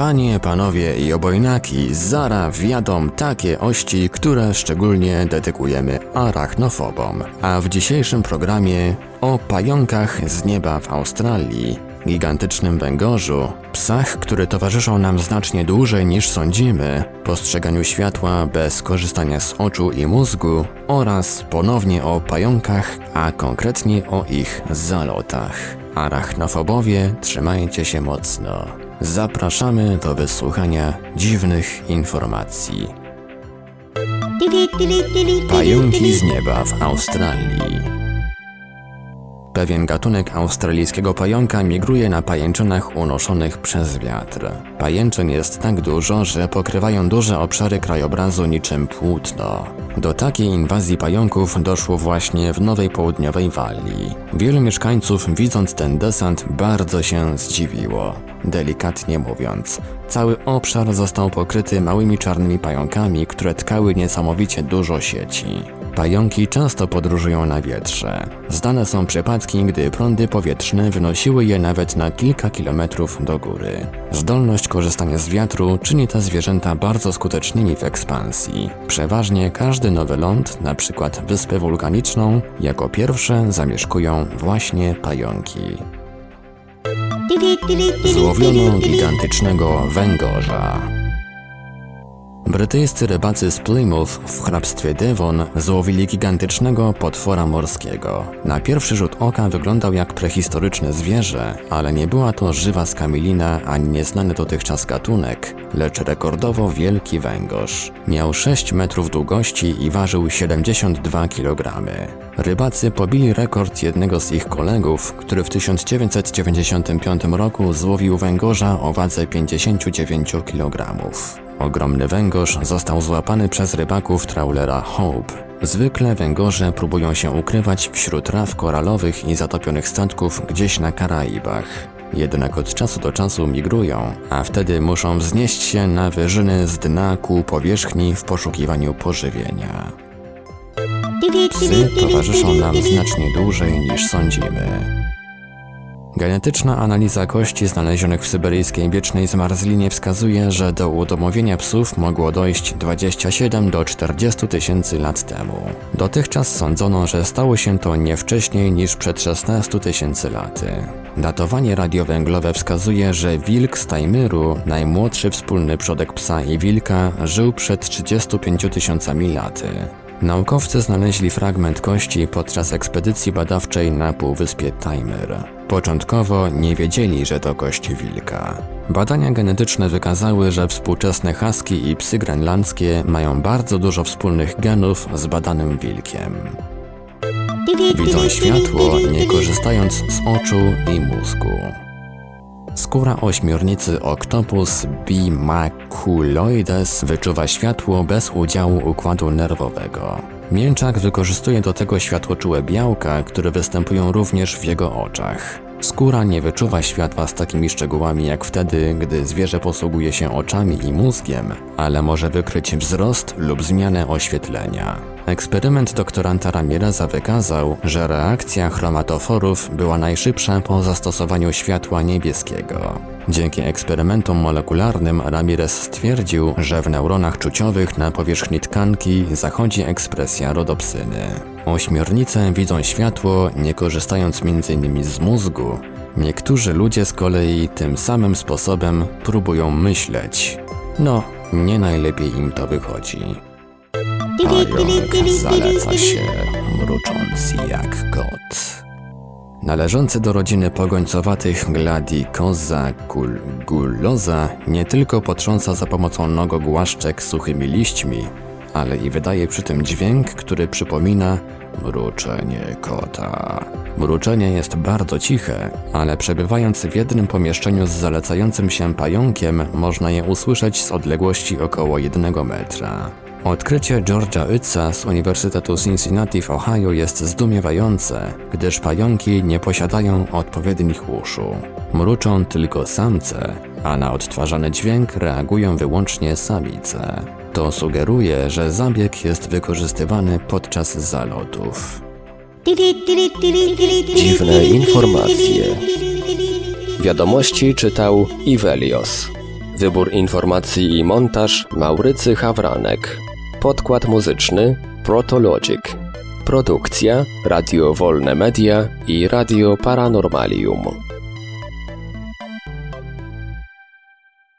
Panie, panowie i obojnaki, zara wjadą takie ości, które szczególnie dedykujemy arachnofobom. A w dzisiejszym programie o pająkach z nieba w Australii, gigantycznym węgorzu, psach, które towarzyszą nam znacznie dłużej niż sądzimy, postrzeganiu światła bez korzystania z oczu i mózgu oraz ponownie o pająkach, a konkretnie o ich zalotach. Arachnofobowie, trzymajcie się mocno. Zapraszamy do wysłuchania dziwnych informacji. Pająki z nieba w Australii. Pewien gatunek australijskiego pająka migruje na pajęczynach unoszonych przez wiatr. Pajęczyn jest tak dużo, że pokrywają duże obszary krajobrazu niczym płótno. Do takiej inwazji pająków doszło właśnie w Nowej Południowej Walii. Wielu mieszkańców, widząc ten desant, bardzo się zdziwiło. Delikatnie mówiąc, cały obszar został pokryty małymi czarnymi pająkami, które tkały niesamowicie dużo sieci. Pająki często podróżują na wietrze. Znane są przypadki, gdy prądy powietrzne wynosiły je nawet na kilka kilometrów do góry. Zdolność korzystania z wiatru czyni te zwierzęta bardzo skutecznymi w ekspansji. Przeważnie każdy nowy ląd, np. wyspę wulkaniczną, jako pierwsze zamieszkują właśnie pająki. Złowiono gigantycznego węgorza. Brytyjscy rybacy z Plymouth w hrabstwie Devon złowili gigantycznego potwora morskiego. Na pierwszy rzut oka wyglądał jak prehistoryczne zwierzę, ale nie była to żywa skamilina ani nieznany dotychczas gatunek, lecz rekordowo wielki węgorz. Miał 6 metrów długości i ważył 72 kg. Rybacy pobili rekord jednego z ich kolegów, który w 1995 roku złowił węgorza o wadze 59 kg. Ogromny węgorz został złapany przez rybaków traulera Hope. Zwykle węgorze próbują się ukrywać wśród traw koralowych i zatopionych statków gdzieś na Karaibach. Jednak od czasu do czasu migrują, a wtedy muszą wznieść się na wyżyny z dna ku powierzchni w poszukiwaniu pożywienia. Psy towarzyszą nam znacznie dłużej niż sądzimy. Genetyczna analiza kości znalezionych w syberyjskiej wiecznej zmarzlinie wskazuje, że do udomowienia psów mogło dojść 27 do 40 tysięcy lat temu. Dotychczas sądzono, że stało się to nie wcześniej niż przed 16 tysięcy laty. Datowanie radiowęglowe wskazuje, że wilk z Tajmyru, najmłodszy wspólny przodek psa i wilka, żył przed 35 tysiącami laty. Naukowcy znaleźli fragment kości podczas ekspedycji badawczej na półwyspie Tajmyr. Początkowo nie wiedzieli, że to kość wilka. Badania genetyczne wykazały, że współczesne husky i psy grenlandzkie mają bardzo dużo wspólnych genów z badanym wilkiem. Widzą światło, nie korzystając z oczu i mózgu. Skóra ośmiornicy Octopus bimaculoides wyczuwa światło bez udziału układu nerwowego. Mięczak wykorzystuje do tego światłoczułe białka, które występują również w jego oczach. Skóra nie wyczuwa światła z takimi szczegółami jak wtedy, gdy zwierzę posługuje się oczami i mózgiem, ale może wykryć wzrost lub zmianę oświetlenia. Eksperyment doktoranta Ramireza wykazał, że reakcja chromatoforów była najszybsza po zastosowaniu światła niebieskiego. Dzięki eksperymentom molekularnym Ramirez stwierdził, że w neuronach czuciowych na powierzchni tkanki zachodzi ekspresja rodopsyny. Ośmiornice widzą światło, nie korzystając m.in. z mózgu. Niektórzy ludzie z kolei tym samym sposobem próbują myśleć. No, nie najlepiej im to wychodzi. Pająk zaleca się, mrucząc jak kot. Należący do rodziny pogońcowatych Gladicosa gullosa nie tylko potrząsa za pomocą nogo głaszczek suchymi liśćmi, ale i wydaje przy tym dźwięk, który przypomina mruczenie kota. Mruczenie jest bardzo ciche, ale przebywając w jednym pomieszczeniu z zalecającym się pająkiem, można je usłyszeć z odległości około jednego metra. Odkrycie George'a Ytza z Uniwersytetu Cincinnati w Ohio jest zdumiewające, gdyż pająki nie posiadają odpowiednich uszu. Mruczą tylko samce, a na odtwarzany dźwięk reagują wyłącznie samice. To sugeruje, że zabieg jest wykorzystywany podczas zalotów. Dziwne informacje. Wiadomości czytał Ivelios. Wybór informacji i montaż Maurycy Hawranek. Podkład muzyczny Protologic. Produkcja Radio Wolne Media i Radio Paranormalium.